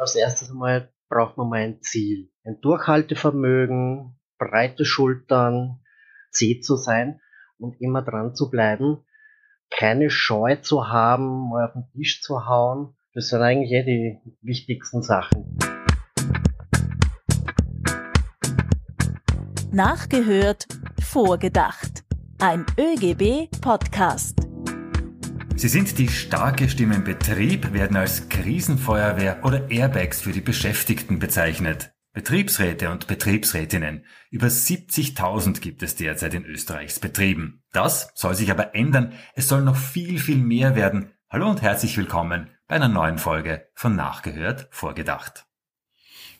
Als erstes einmal braucht man mal ein Ziel. Ein Durchhaltevermögen, breite Schultern, zäh zu sein und immer dran zu bleiben. Keine Scheu zu haben, mal auf den Tisch zu hauen. Das sind eigentlich eh die wichtigsten Sachen. Nachgehört, vorgedacht. Ein ÖGB-Podcast. Sie sind die starke Stimme im Betrieb, werden als Krisenfeuerwehr oder Airbags für die Beschäftigten bezeichnet. Betriebsräte und Betriebsrätinnen. Über 70.000 gibt es derzeit in Österreichs Betrieben. Das soll sich aber ändern. Es soll noch viel, viel mehr werden. Hallo und herzlich willkommen bei einer neuen Folge von Nachgehört, Vorgedacht.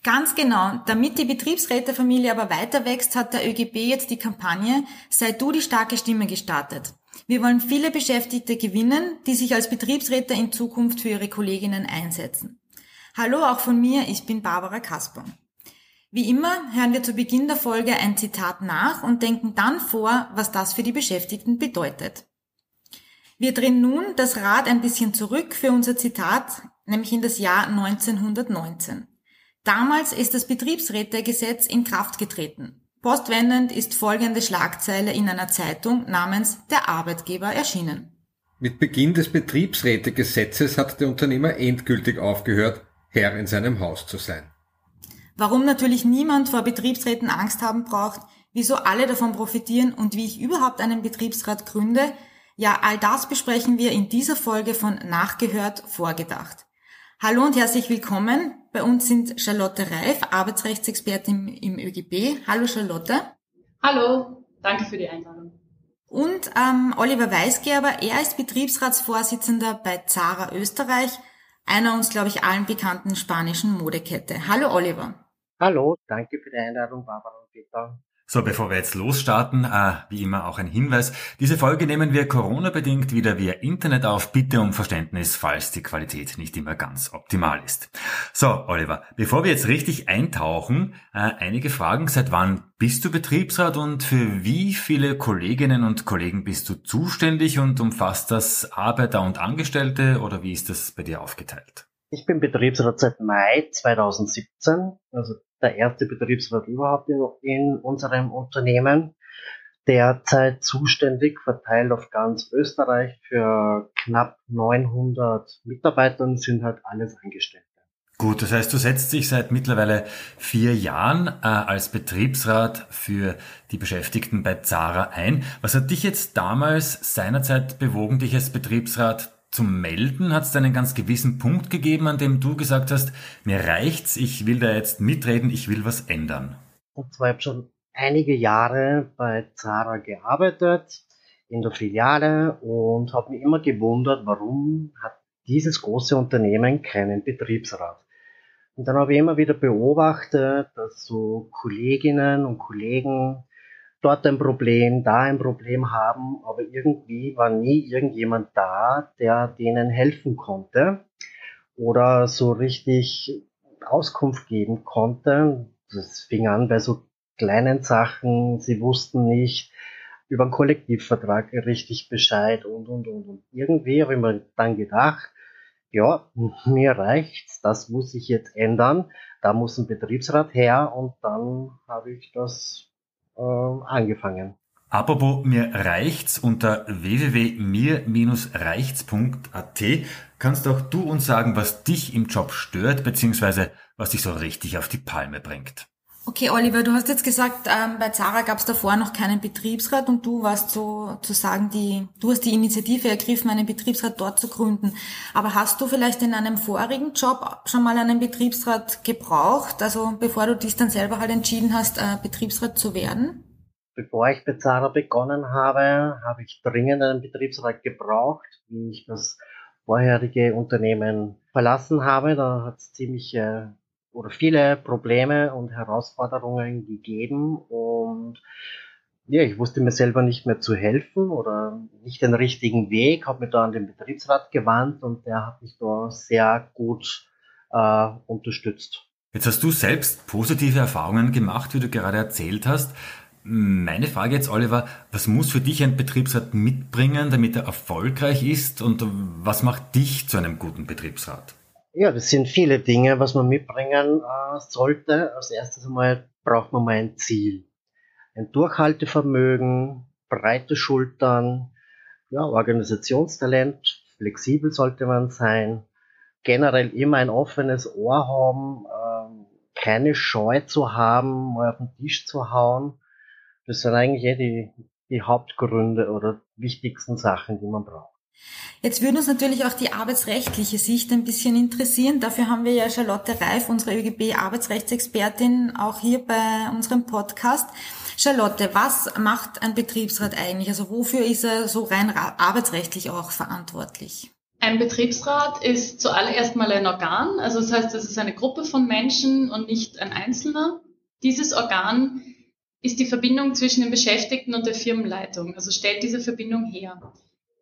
Ganz genau. Damit die Betriebsrätefamilie aber weiter wächst, hat der ÖGB jetzt die Kampagne Sei du die starke Stimme gestartet. Wir wollen viele Beschäftigte gewinnen, die sich als Betriebsräte in Zukunft für ihre Kolleginnen einsetzen. Hallo auch von mir, ich bin Barbara Kasper. Wie immer hören wir zu Beginn der Folge ein Zitat nach und denken dann vor, was das für die Beschäftigten bedeutet. Wir drehen nun das Rad ein bisschen zurück für unser Zitat, nämlich in das Jahr 1919. Damals ist das Betriebsrätegesetz in Kraft getreten. Postwendend ist folgende Schlagzeile in einer Zeitung namens Der Arbeitgeber erschienen. Mit Beginn des Betriebsrätegesetzes hat der Unternehmer endgültig aufgehört, Herr in seinem Haus zu sein. Warum natürlich niemand vor Betriebsräten Angst haben braucht, wieso alle davon profitieren und wie ich überhaupt einen Betriebsrat gründe, ja, all das besprechen wir in dieser Folge von Nachgehört vorgedacht. Hallo und herzlich willkommen. Bei uns sind Charlotte Reif, Arbeitsrechtsexpertin im ÖGB. Hallo Charlotte. Hallo, danke für die Einladung. Und ähm, Oliver Weisgerber, er ist Betriebsratsvorsitzender bei Zara Österreich, einer uns, glaube ich, allen bekannten spanischen Modekette. Hallo Oliver. Hallo, danke für die Einladung, Barbara und Peter. So, bevor wir jetzt losstarten, äh, wie immer auch ein Hinweis. Diese Folge nehmen wir Corona-bedingt wieder via Internet auf. Bitte um Verständnis, falls die Qualität nicht immer ganz optimal ist. So, Oliver, bevor wir jetzt richtig eintauchen, äh, einige Fragen. Seit wann bist du Betriebsrat und für wie viele Kolleginnen und Kollegen bist du zuständig und umfasst das Arbeiter und Angestellte oder wie ist das bei dir aufgeteilt? Ich bin Betriebsrat seit Mai 2017, also der erste Betriebsrat überhaupt in, in unserem Unternehmen. Derzeit zuständig, verteilt auf ganz Österreich für knapp 900 Mitarbeiter sind halt alles Angestellte. Gut, das heißt, du setzt dich seit mittlerweile vier Jahren äh, als Betriebsrat für die Beschäftigten bei Zara ein. Was hat dich jetzt damals seinerzeit bewogen, dich als Betriebsrat zum Melden hat es einen ganz gewissen Punkt gegeben, an dem du gesagt hast, mir reicht's, ich will da jetzt mitreden, ich will was ändern. Und zwar habe schon einige Jahre bei Zara gearbeitet, in der Filiale und habe mich immer gewundert, warum hat dieses große Unternehmen keinen Betriebsrat. Und dann habe ich immer wieder beobachtet, dass so Kolleginnen und Kollegen dort ein Problem, da ein Problem haben, aber irgendwie war nie irgendjemand da, der denen helfen konnte oder so richtig Auskunft geben konnte. Das fing an bei so kleinen Sachen, sie wussten nicht über einen Kollektivvertrag richtig Bescheid und und und und irgendwie habe ich mir dann gedacht, ja, mir reicht's, das muss ich jetzt ändern, da muss ein Betriebsrat her und dann habe ich das angefangen. Apropos mir reicht's unter www.mir-reichts.at kannst auch du uns sagen, was dich im Job stört, beziehungsweise was dich so richtig auf die Palme bringt. Okay, Oliver, du hast jetzt gesagt, ähm, bei Zara gab es davor noch keinen Betriebsrat und du warst sozusagen die, du hast die Initiative ergriffen, einen Betriebsrat dort zu gründen. Aber hast du vielleicht in einem vorigen Job schon mal einen Betriebsrat gebraucht, also bevor du dich dann selber halt entschieden hast, äh, Betriebsrat zu werden? Bevor ich bei Zara begonnen habe, habe ich dringend einen Betriebsrat gebraucht, wie ich das vorherige Unternehmen verlassen habe. Da hat es ziemlich äh, oder viele Probleme und Herausforderungen gegeben und ja, ich wusste mir selber nicht mehr zu helfen oder nicht den richtigen Weg, habe mich da an den Betriebsrat gewandt und der hat mich da sehr gut äh, unterstützt. Jetzt hast du selbst positive Erfahrungen gemacht, wie du gerade erzählt hast. Meine Frage jetzt, Oliver, was muss für dich ein Betriebsrat mitbringen, damit er erfolgreich ist und was macht dich zu einem guten Betriebsrat? Ja, das sind viele Dinge, was man mitbringen äh, sollte. Als erstes einmal braucht man mal ein Ziel. Ein Durchhaltevermögen, breite Schultern, ja, Organisationstalent, flexibel sollte man sein, generell immer ein offenes Ohr haben, ähm, keine Scheu zu haben, mal auf den Tisch zu hauen. Das sind eigentlich eh die, die Hauptgründe oder wichtigsten Sachen, die man braucht. Jetzt würde uns natürlich auch die arbeitsrechtliche Sicht ein bisschen interessieren. Dafür haben wir ja Charlotte Reif, unsere ÖGB-Arbeitsrechtsexpertin, auch hier bei unserem Podcast. Charlotte, was macht ein Betriebsrat eigentlich? Also wofür ist er so rein arbeitsrechtlich auch verantwortlich? Ein Betriebsrat ist zuallererst mal ein Organ. Also das heißt, es ist eine Gruppe von Menschen und nicht ein Einzelner. Dieses Organ ist die Verbindung zwischen den Beschäftigten und der Firmenleitung. Also stellt diese Verbindung her.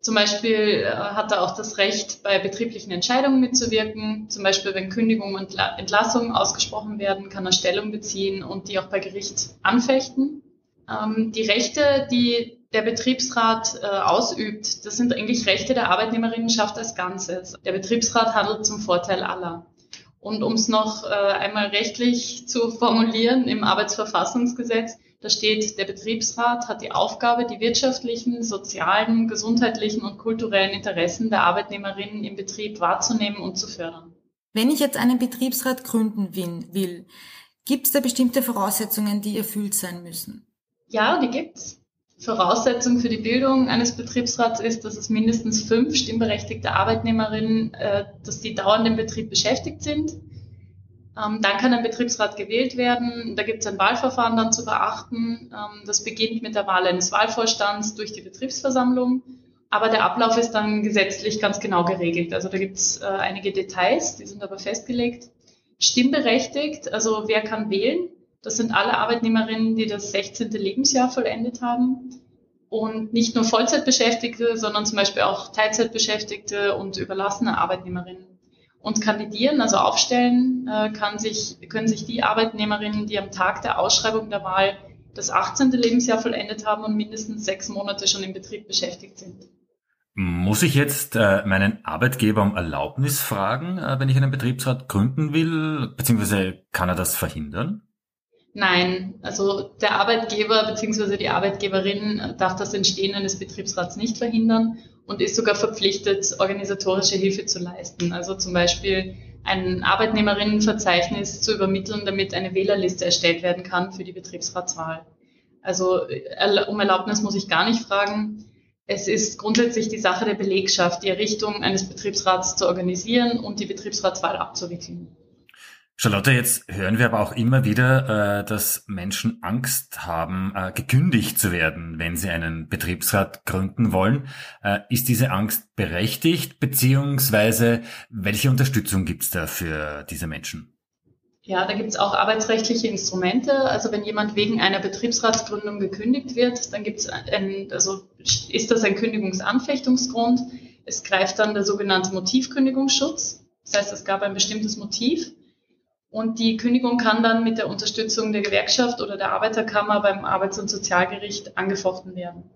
Zum Beispiel äh, hat er auch das Recht, bei betrieblichen Entscheidungen mitzuwirken. Zum Beispiel, wenn Kündigung und Entlassung ausgesprochen werden, kann er Stellung beziehen und die auch bei Gericht anfechten. Ähm, die Rechte, die der Betriebsrat äh, ausübt, das sind eigentlich Rechte der Arbeitnehmerinnenschaft als Ganzes. Der Betriebsrat handelt zum Vorteil aller. Und um es noch äh, einmal rechtlich zu formulieren, im Arbeitsverfassungsgesetz da steht, der Betriebsrat hat die Aufgabe, die wirtschaftlichen, sozialen, gesundheitlichen und kulturellen Interessen der Arbeitnehmerinnen im Betrieb wahrzunehmen und zu fördern. Wenn ich jetzt einen Betriebsrat gründen will, gibt es da bestimmte Voraussetzungen, die erfüllt sein müssen? Ja, die gibt's. Voraussetzung für die Bildung eines Betriebsrats ist, dass es mindestens fünf stimmberechtigte Arbeitnehmerinnen, äh, dass die dauernd im Betrieb beschäftigt sind ähm, dann kann ein Betriebsrat gewählt werden. Da gibt es ein Wahlverfahren dann zu beachten. Ähm, das beginnt mit der Wahl eines Wahlvorstands durch die Betriebsversammlung. Aber der Ablauf ist dann gesetzlich ganz genau geregelt. Also da gibt es äh, einige Details, die sind aber festgelegt. Stimmberechtigt, also wer kann wählen? Das sind alle Arbeitnehmerinnen, die das 16. Lebensjahr vollendet haben. Und nicht nur Vollzeitbeschäftigte, sondern zum Beispiel auch Teilzeitbeschäftigte und überlassene Arbeitnehmerinnen und kandidieren, also aufstellen, äh, kann sich, können sich die Arbeitnehmerinnen, die am Tag der Ausschreibung der Wahl das 18. Lebensjahr vollendet haben und mindestens sechs Monate schon im Betrieb beschäftigt sind. Muss ich jetzt äh, meinen Arbeitgeber um Erlaubnis fragen, äh, wenn ich einen Betriebsrat gründen will, beziehungsweise kann er das verhindern? Nein, also der Arbeitgeber bzw. die Arbeitgeberin darf das Entstehen eines Betriebsrats nicht verhindern und ist sogar verpflichtet, organisatorische Hilfe zu leisten. Also zum Beispiel ein Arbeitnehmerinnenverzeichnis zu übermitteln, damit eine Wählerliste erstellt werden kann für die Betriebsratswahl. Also um Erlaubnis muss ich gar nicht fragen. Es ist grundsätzlich die Sache der Belegschaft, die Errichtung eines Betriebsrats zu organisieren und die Betriebsratswahl abzuwickeln. Charlotte, jetzt hören wir aber auch immer wieder, äh, dass Menschen Angst haben, äh, gekündigt zu werden, wenn sie einen Betriebsrat gründen wollen. Äh, ist diese Angst berechtigt, beziehungsweise welche Unterstützung gibt es da für diese Menschen? Ja, da gibt es auch arbeitsrechtliche Instrumente. Also wenn jemand wegen einer Betriebsratsgründung gekündigt wird, dann gibt's ein, also ist das ein Kündigungsanfechtungsgrund. Es greift dann der sogenannte Motivkündigungsschutz. Das heißt, es gab ein bestimmtes Motiv und die Kündigung kann dann mit der Unterstützung der Gewerkschaft oder der Arbeiterkammer beim Arbeits- und Sozialgericht angefochten werden.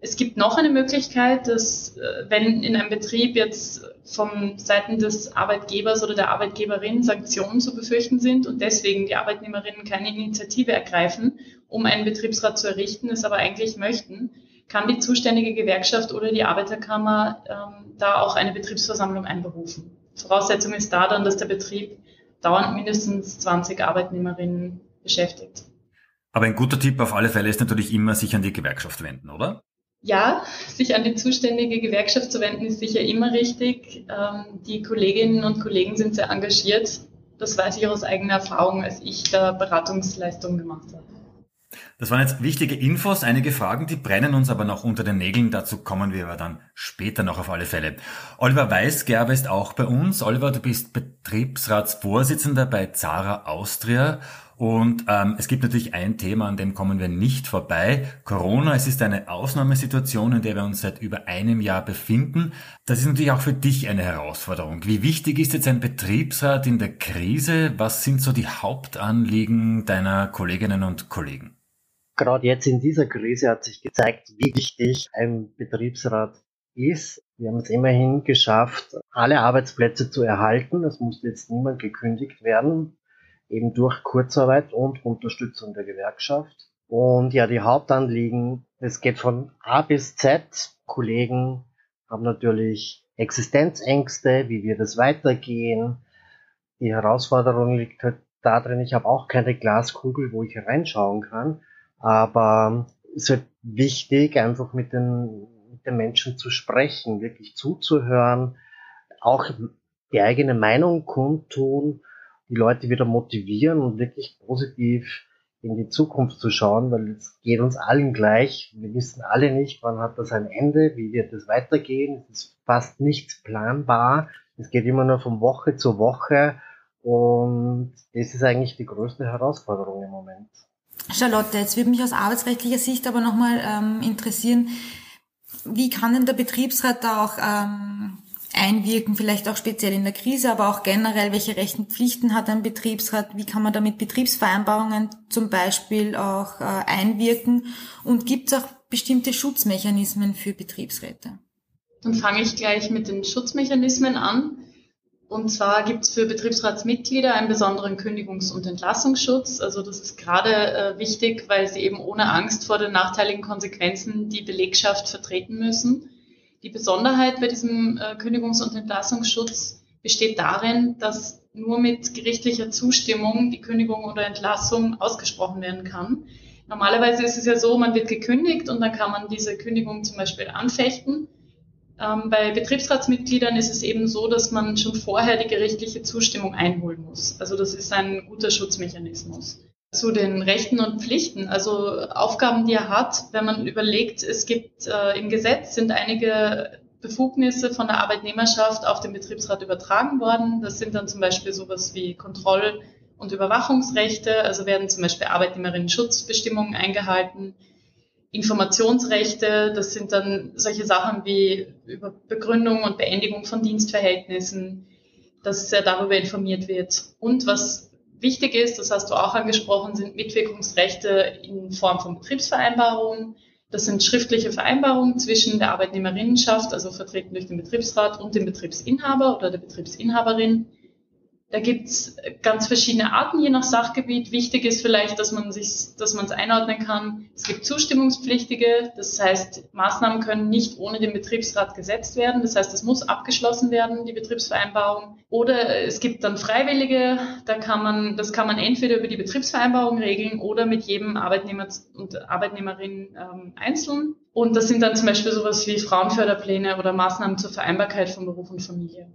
Es gibt noch eine Möglichkeit, dass äh, wenn in einem Betrieb jetzt vom Seiten des Arbeitgebers oder der Arbeitgeberin Sanktionen zu befürchten sind und deswegen die Arbeitnehmerinnen keine Initiative ergreifen, um einen Betriebsrat zu errichten, es aber eigentlich möchten, kann die zuständige Gewerkschaft oder die Arbeiterkammer ähm, da auch eine Betriebsversammlung einberufen. Voraussetzung ist da dann, dass der Betrieb dauernd mindestens 20 Arbeitnehmerinnen beschäftigt. Aber ein guter Tipp auf alle Fälle ist natürlich immer, sich an die Gewerkschaft wenden, oder? Ja, sich an die zuständige Gewerkschaft zu wenden, ist sicher immer richtig. Ähm, die Kolleginnen und Kollegen sind sehr engagiert. Das weiß ich aus eigener Erfahrung, als ich da Beratungsleistungen gemacht habe. Das waren jetzt wichtige Infos, einige Fragen, die brennen uns aber noch unter den Nägeln. Dazu kommen wir aber dann später noch auf alle Fälle. Oliver Weisgerber ist auch bei uns. Oliver, du bist Betriebsratsvorsitzender bei Zara Austria. Und ähm, es gibt natürlich ein Thema, an dem kommen wir nicht vorbei. Corona, es ist eine Ausnahmesituation, in der wir uns seit über einem Jahr befinden. Das ist natürlich auch für dich eine Herausforderung. Wie wichtig ist jetzt ein Betriebsrat in der Krise? Was sind so die Hauptanliegen deiner Kolleginnen und Kollegen? Gerade jetzt in dieser Krise hat sich gezeigt, wie wichtig ein Betriebsrat ist, wir haben es immerhin geschafft, alle Arbeitsplätze zu erhalten. Es musste jetzt niemand gekündigt werden, eben durch Kurzarbeit und Unterstützung der Gewerkschaft. Und ja, die Hauptanliegen, es geht von A bis Z. Kollegen haben natürlich Existenzängste, wie wird es weitergehen. Die Herausforderung liegt halt darin, ich habe auch keine Glaskugel, wo ich reinschauen kann, aber es wird wichtig, einfach mit den, mit den Menschen zu sprechen, wirklich zuzuhören, auch die eigene Meinung kundtun, die Leute wieder motivieren und wirklich positiv in die Zukunft zu schauen, weil es geht uns allen gleich. Wir wissen alle nicht, wann hat das ein Ende, wie wird es weitergehen. Es ist fast nichts planbar. Es geht immer nur von Woche zu Woche und das ist eigentlich die größte Herausforderung im Moment. Charlotte, jetzt würde mich aus arbeitsrechtlicher Sicht aber nochmal ähm, interessieren, wie kann denn der Betriebsrat da auch ähm, einwirken, vielleicht auch speziell in der Krise, aber auch generell, welche Rechten Pflichten hat ein Betriebsrat, wie kann man da mit Betriebsvereinbarungen zum Beispiel auch äh, einwirken und gibt es auch bestimmte Schutzmechanismen für Betriebsräte? Dann fange ich gleich mit den Schutzmechanismen an. Und zwar gibt es für Betriebsratsmitglieder einen besonderen Kündigungs- und Entlassungsschutz. Also das ist gerade äh, wichtig, weil sie eben ohne Angst vor den nachteiligen Konsequenzen die Belegschaft vertreten müssen. Die Besonderheit bei diesem äh, Kündigungs- und Entlassungsschutz besteht darin, dass nur mit gerichtlicher Zustimmung die Kündigung oder Entlassung ausgesprochen werden kann. Normalerweise ist es ja so, man wird gekündigt und dann kann man diese Kündigung zum Beispiel anfechten. Ähm, bei Betriebsratsmitgliedern ist es eben so, dass man schon vorher die gerichtliche Zustimmung einholen muss. Also das ist ein guter Schutzmechanismus. Zu den Rechten und Pflichten, also Aufgaben, die er hat, wenn man überlegt, es gibt äh, im Gesetz sind einige Befugnisse von der Arbeitnehmerschaft auf den Betriebsrat übertragen worden. Das sind dann zum Beispiel sowas wie Kontroll- und Überwachungsrechte, also werden zum Beispiel Arbeitnehmerinnen-Schutzbestimmungen eingehalten, Informationsrechte, das sind dann solche Sachen wie über Begründung und Beendigung von Dienstverhältnissen, dass er darüber informiert wird. Und was wichtig ist, das hast du auch angesprochen, sind Mitwirkungsrechte in Form von Betriebsvereinbarungen. Das sind schriftliche Vereinbarungen zwischen der Arbeitnehmerinnenschaft, also vertreten durch den Betriebsrat und dem Betriebsinhaber oder der Betriebsinhaberin da gibt's ganz verschiedene Arten, je nach Sachgebiet. Wichtig ist vielleicht, dass man sich, dass man es einordnen kann. Es gibt Zustimmungspflichtige, das heißt, Maßnahmen können nicht ohne den Betriebsrat gesetzt werden. Das heißt, es muss abgeschlossen werden, die Betriebsvereinbarung. Oder es gibt dann Freiwillige, da kann man, das kann man entweder über die Betriebsvereinbarung regeln oder mit jedem Arbeitnehmer und Arbeitnehmerin ähm, einzeln. Und das sind dann zum Beispiel sowas wie Frauenförderpläne oder Maßnahmen zur Vereinbarkeit von Beruf und Familie.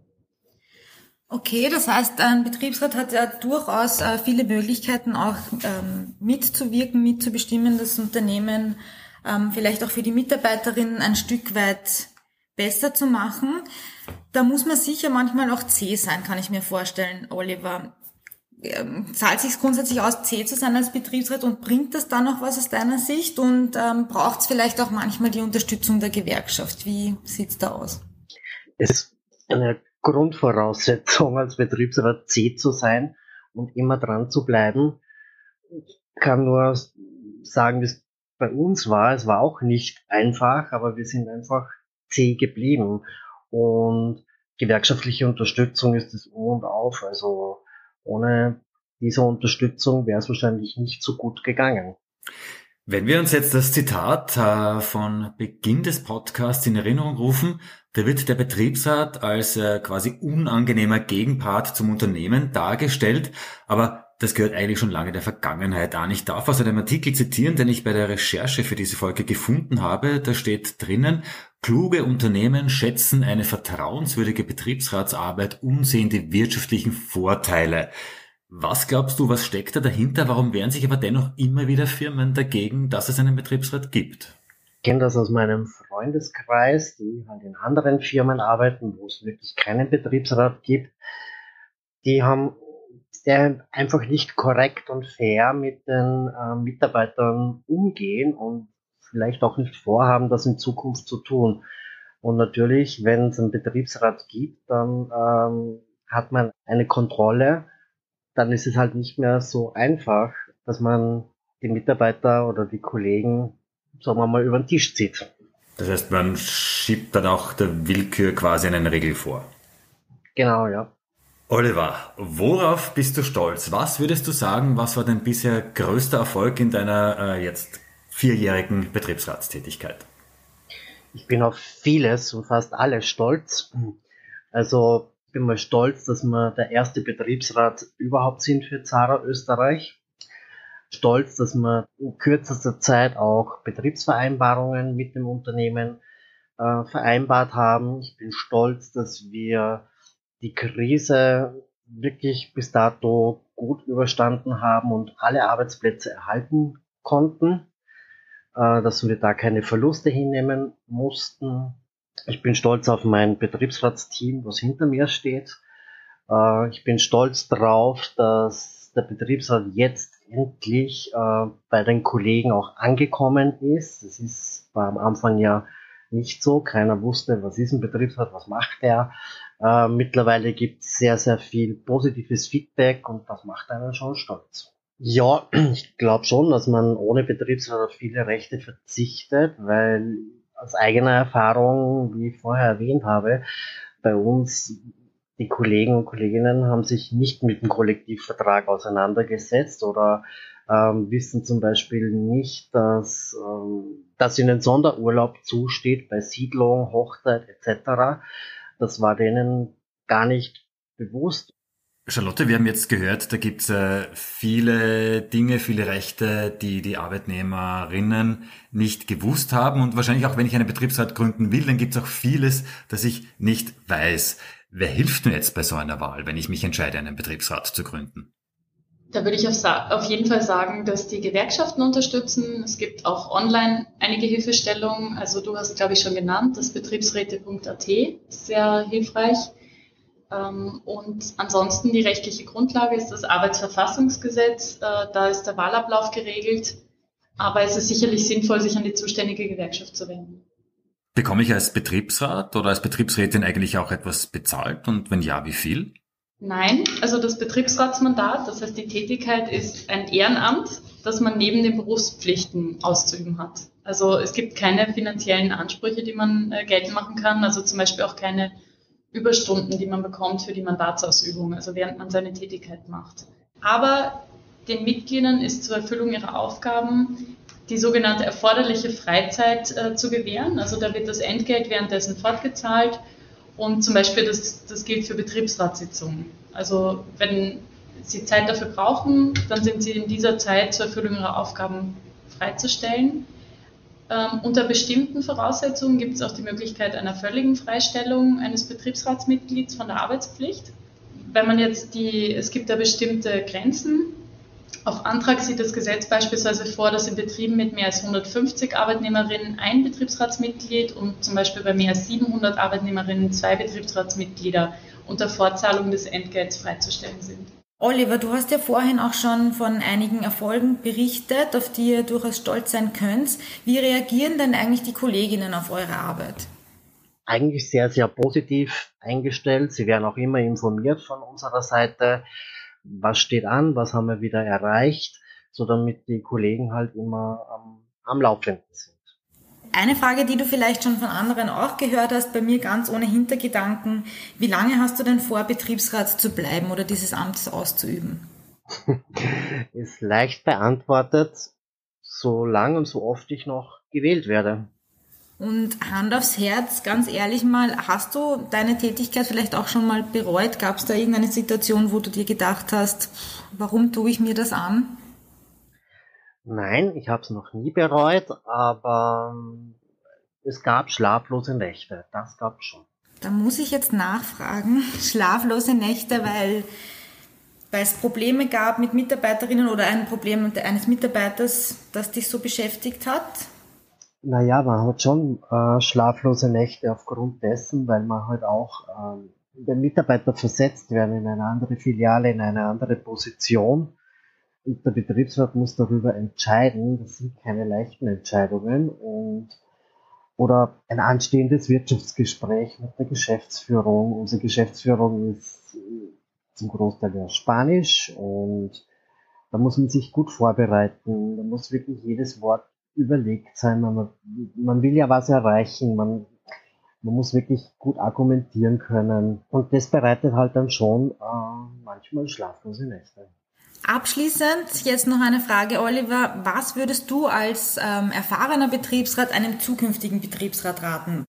Okay, das heißt, ein Betriebsrat hat ja durchaus äh, viele Möglichkeiten, auch ähm, mitzuwirken, mitzubestimmen, das Unternehmen ähm, vielleicht auch für die Mitarbeiterinnen ein Stück weit besser zu machen. Da muss man sicher manchmal auch zäh sein, kann ich mir vorstellen, Oliver. Ähm, zahlt sich grundsätzlich aus, zäh zu sein als Betriebsrat und bringt das dann noch was aus deiner Sicht und ähm, braucht es vielleicht auch manchmal die Unterstützung der Gewerkschaft? Wie sieht's da aus? Es eine Grundvoraussetzung als Betriebsrat C zu sein und immer dran zu bleiben. Ich kann nur sagen, wie es bei uns war. Es war auch nicht einfach, aber wir sind einfach C geblieben. Und gewerkschaftliche Unterstützung ist das Um und Auf. Also ohne diese Unterstützung wäre es wahrscheinlich nicht so gut gegangen. Wenn wir uns jetzt das Zitat äh, von Beginn des Podcasts in Erinnerung rufen, da wird der Betriebsrat als äh, quasi unangenehmer Gegenpart zum Unternehmen dargestellt, aber das gehört eigentlich schon lange der Vergangenheit an. Ich darf aus einem Artikel zitieren, den ich bei der Recherche für diese Folge gefunden habe. Da steht drinnen, kluge Unternehmen schätzen eine vertrauenswürdige Betriebsratsarbeit und sehen die wirtschaftlichen Vorteile. Was glaubst du, was steckt da dahinter? Warum wehren sich aber dennoch immer wieder Firmen dagegen, dass es einen Betriebsrat gibt? Ich kenne das aus meinem Freundeskreis, die halt in anderen Firmen arbeiten, wo es wirklich keinen Betriebsrat gibt. Die haben der einfach nicht korrekt und fair mit den äh, Mitarbeitern umgehen und vielleicht auch nicht vorhaben, das in Zukunft zu tun. Und natürlich, wenn es einen Betriebsrat gibt, dann ähm, hat man eine Kontrolle dann ist es halt nicht mehr so einfach, dass man die Mitarbeiter oder die Kollegen, sagen wir mal, über den Tisch zieht. Das heißt, man schiebt dann auch der Willkür quasi einen Regel vor. Genau, ja. Oliver, worauf bist du stolz? Was würdest du sagen, was war dein bisher größter Erfolg in deiner äh, jetzt vierjährigen Betriebsratstätigkeit? Ich bin auf vieles und fast alles stolz. Also bin mal stolz, dass wir der erste Betriebsrat überhaupt sind für Zara Österreich. Stolz, dass wir in kürzester Zeit auch Betriebsvereinbarungen mit dem Unternehmen äh, vereinbart haben. Ich bin stolz, dass wir die Krise wirklich bis dato gut überstanden haben und alle Arbeitsplätze erhalten konnten, äh, dass wir da keine Verluste hinnehmen mussten. Ich bin stolz auf mein Betriebsratsteam, was hinter mir steht. Äh, ich bin stolz darauf, dass der Betriebsrat jetzt endlich äh, bei den Kollegen auch angekommen ist. Das ist war am Anfang ja nicht so. Keiner wusste, was ist ein Betriebsrat, was macht er. Äh, mittlerweile gibt es sehr, sehr viel positives Feedback und das macht einen schon stolz. Ja, ich glaube schon, dass man ohne Betriebsrat auf viele Rechte verzichtet, weil aus eigener Erfahrung, wie ich vorher erwähnt habe, bei uns die Kollegen und Kolleginnen haben sich nicht mit dem Kollektivvertrag auseinandergesetzt oder ähm, wissen zum Beispiel nicht, dass, ähm, dass ihnen Sonderurlaub zusteht bei Siedlung, Hochzeit etc. Das war denen gar nicht bewusst. Charlotte, wir haben jetzt gehört, da gibt es äh, viele Dinge, viele Rechte, die die Arbeitnehmerinnen nicht gewusst haben. Und wahrscheinlich auch, wenn ich einen Betriebsrat gründen will, dann gibt es auch vieles, das ich nicht weiß. Wer hilft mir jetzt bei so einer Wahl, wenn ich mich entscheide, einen Betriebsrat zu gründen? Da würde ich auf, auf, jeden Fall sagen, dass die Gewerkschaften unterstützen. Es gibt auch online einige Hilfestellungen. Also du hast, glaube ich, schon genannt, das Betriebsräte.at ist sehr hilfreich. Ähm, und ansonsten die rechtliche Grundlage ist das Arbeitsverfassungsgesetz. Äh, da ist der Wahlablauf geregelt. Aber es ist sicherlich sinnvoll, sich an die zuständige Gewerkschaft zu wenden. Bekomme ich als Betriebsrat oder als Betriebsrätin eigentlich auch etwas bezahlt? Und wenn ja, wie viel? Nein, also das Betriebsratsmandat, das heißt die Tätigkeit ist ein Ehrenamt, das man neben den Berufspflichten auszuüben hat. Also es gibt keine finanziellen Ansprüche, die man äh, geltend machen kann, also zum Beispiel auch keine Überstunden, die man bekommt für die Mandatsausübung, also während man seine Tätigkeit macht. Aber den Mitgliedern ist zur Erfüllung ihrer Aufgaben die sogenannte erforderliche Freizeit äh, zu gewähren. Also da wird das Entgelt währenddessen fortgezahlt und zum Beispiel, das, das gilt für Betriebsratssitzungen. Also wenn Sie Zeit dafür brauchen, dann sind Sie in dieser Zeit zur Erfüllung Ihrer Aufgaben freizustellen. Ähm, unter bestimmten Voraussetzungen gibt es auch die Möglichkeit einer völligen Freistellung eines Betriebsratsmitglieds von der Arbeitspflicht. Wenn man jetzt die, es gibt da bestimmte Grenzen, auf Antrag sieht das Gesetz beispielsweise vor, dass in Betrieben mit mehr als 150 Arbeitnehmerinnen ein Betriebsratsmitglied und zum Beispiel bei mehr als 700 Arbeitnehmerinnen zwei Betriebsratsmitglieder unter Fortzahlung des Entgelts freizustellen sind. Oliver, du hast ja vorhin auch schon von einigen Erfolgen berichtet, auf die ihr durchaus stolz sein könnt. Wie reagieren denn eigentlich die Kolleginnen auf eure Arbeit? Eigentlich sehr, sehr positiv eingestellt. Sie werden auch immer informiert von unserer Seite was steht an, was haben wir wieder erreicht, so damit die Kollegen halt immer am, am Laufenden sind. Eine Frage, die du vielleicht schon von anderen auch gehört hast, bei mir ganz ohne Hintergedanken. Wie lange hast du denn vor, Betriebsrat zu bleiben oder dieses Amt auszuüben? Ist leicht beantwortet, so lang und so oft ich noch gewählt werde. Und Hand aufs Herz, ganz ehrlich mal, hast du deine Tätigkeit vielleicht auch schon mal bereut? Gab es da irgendeine Situation, wo du dir gedacht hast, warum tue ich mir das an? Nein, ich habe es noch nie bereut, aber ähm, es gab schlaflose Nächte. Das gab es schon. Da muss ich jetzt nachfragen. Schlaflose Nächte, weil weil es Probleme gab mit Mitarbeiterinnen oder ein Problem eines Mitarbeiters, das dich so beschäftigt hat? Naja, man hat schon äh, schlaflose Nächte aufgrund dessen, weil man halt auch äh, der Mitarbeiter versetzt werden in eine andere Filiale, in eine andere Position. Und der Betriebsrat muss darüber entscheiden. Das sind keine leichten Entscheidungen. Und oder ein anstehendes Wirtschaftsgespräch mit der Geschäftsführung. Unsere Geschäftsführung ist zum Großteil ja Spanisch und da muss man sich gut vorbereiten. Da muss wirklich jedes Wort überlegt sein. Man, man will ja was erreichen. Man, man muss wirklich gut argumentieren können. Und das bereitet halt dann schon äh, manchmal schlaflose Nächte. Abschließend jetzt noch eine Frage, Oliver. Was würdest du als ähm, erfahrener Betriebsrat einem zukünftigen Betriebsrat raten?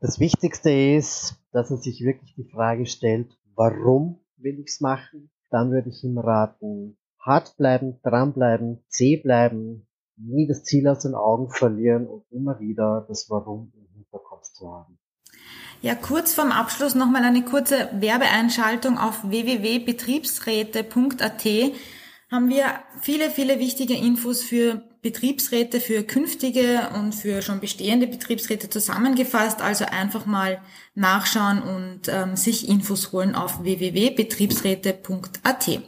Das Wichtigste ist, dass er sich wirklich die Frage stellt, warum will ich's machen? Dann würde ich ihm raten, hart bleiben, dranbleiben, zäh bleiben, nie das Ziel aus den Augen verlieren und immer wieder das Warum im Hinterkopf zu haben. Ja, kurz vorm Abschluss nochmal eine kurze Werbeeinschaltung auf www.betriebsräte.at haben wir viele, viele wichtige Infos für Betriebsräte, für künftige und für schon bestehende Betriebsräte zusammengefasst. Also einfach mal nachschauen und ähm, sich Infos holen auf www.betriebsräte.at.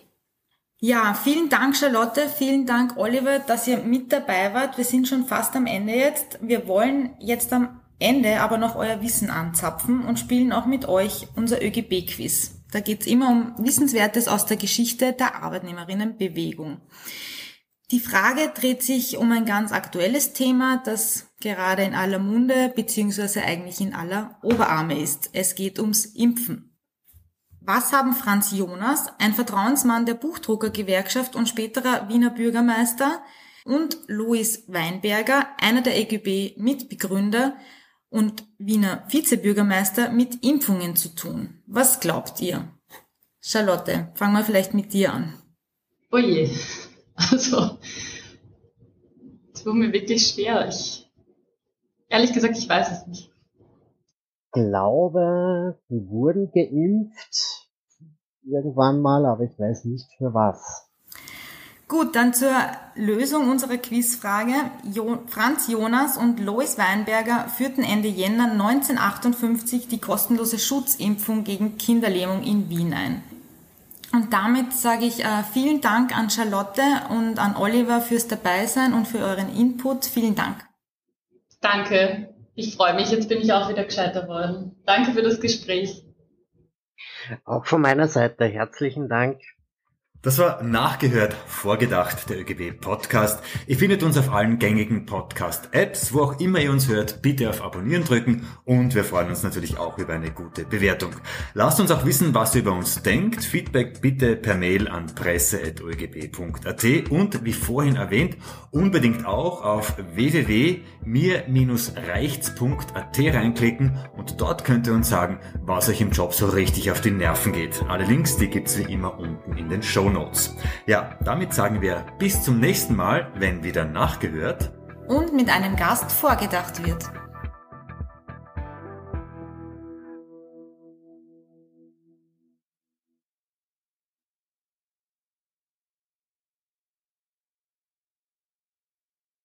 Ja, vielen Dank Charlotte, vielen Dank Oliver, dass ihr mit dabei wart. Wir sind schon fast am Ende jetzt. Wir wollen jetzt am Ende aber noch euer Wissen anzapfen und spielen auch mit euch unser ÖGB-Quiz. Da geht's immer um Wissenswertes aus der Geschichte der Arbeitnehmerinnenbewegung. Die Frage dreht sich um ein ganz aktuelles Thema, das gerade in aller Munde bzw. eigentlich in aller Oberarme ist. Es geht ums Impfen. Was haben Franz Jonas, ein Vertrauensmann der Buchdruckergewerkschaft und späterer Wiener Bürgermeister, und Louis Weinberger, einer der EGB-Mitbegründer, und Wiener Vizebürgermeister mit Impfungen zu tun. Was glaubt ihr? Charlotte, fangen wir vielleicht mit dir an. Oh je, also, es wurde mir wirklich schwer. Ich, ehrlich gesagt, ich weiß es nicht. Ich glaube, die wurden geimpft irgendwann mal, aber ich weiß nicht für was. Gut, dann zur Lösung unserer Quizfrage. Jo Franz Jonas und Lois Weinberger führten Ende Jänner 1958 die kostenlose Schutzimpfung gegen Kinderlähmung in Wien ein. Und damit sage ich äh, vielen Dank an Charlotte und an Oliver fürs Dabeisein und für euren Input. Vielen Dank. Danke. Ich freue mich. Jetzt bin ich auch wieder gescheiter worden. Danke für das Gespräch. Auch von meiner Seite herzlichen Dank. Das war nachgehört, vorgedacht, der ÖGB Podcast. Ihr findet uns auf allen gängigen Podcast-Apps, wo auch immer ihr uns hört, bitte auf Abonnieren drücken und wir freuen uns natürlich auch über eine gute Bewertung. Lasst uns auch wissen, was ihr über uns denkt. Feedback bitte per Mail an presse.ögb.at und wie vorhin erwähnt, unbedingt auch auf www.mir-reichts.at reinklicken und dort könnt ihr uns sagen, was euch im Job so richtig auf die Nerven geht. Alle Links, die gibt's wie immer unten in den Show Notes. Ja, damit sagen wir bis zum nächsten Mal, wenn wieder nachgehört und mit einem Gast vorgedacht wird.